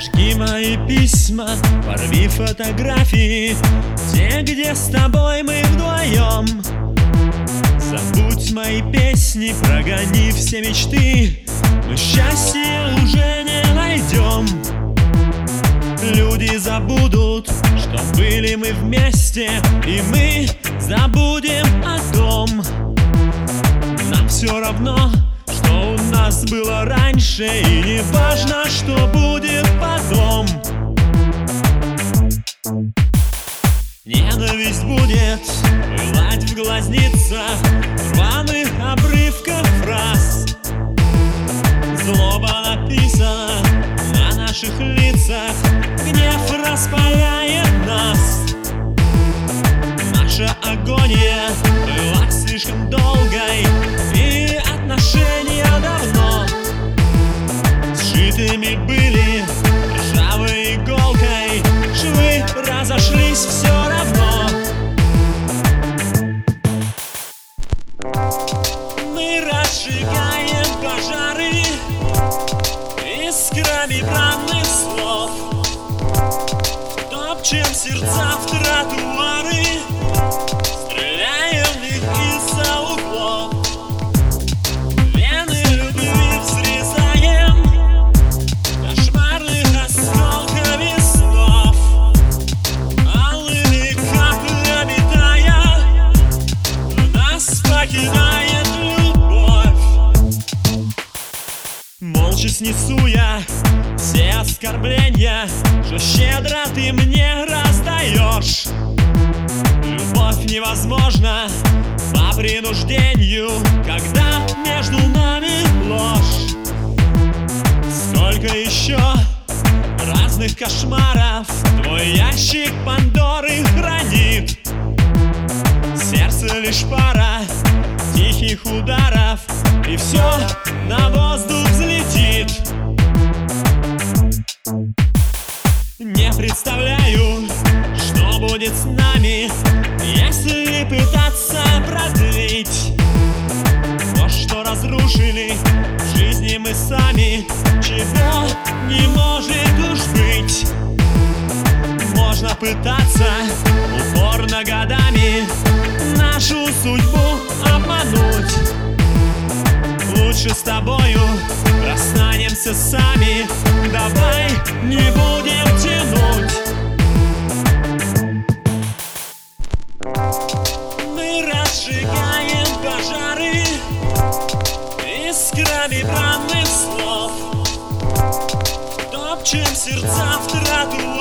Сожги мои письма, порви фотографии. Те, где с тобой мы вдвоем. Забудь мои песни, прогони все мечты. Мы счастье уже не найдем. Люди забудут, что были мы вместе И мы забудем о том. Нам все равно, нас было раньше И не важно, что будет потом. Ненависть будет пылать в глазницах Рваных обрывков фраз. Злоба написана на наших лицах Гнев распаляет нас. Наша агония была слишком долгой Бранных слов. Топчем сердца в тротуары Снесу я все оскорбления Что щедро ты мне раздаешь. Любовь невозможна по принуждению Когда между нами ложь. Сколько еще разных кошмаров Твой ящик Пандоры хранит. Сердце лишь пара тихих ударов И все не может уж быть. Можно пытаться упорно годами Нашу судьбу обмануть. Лучше с тобою расстанемся сами сердца в трату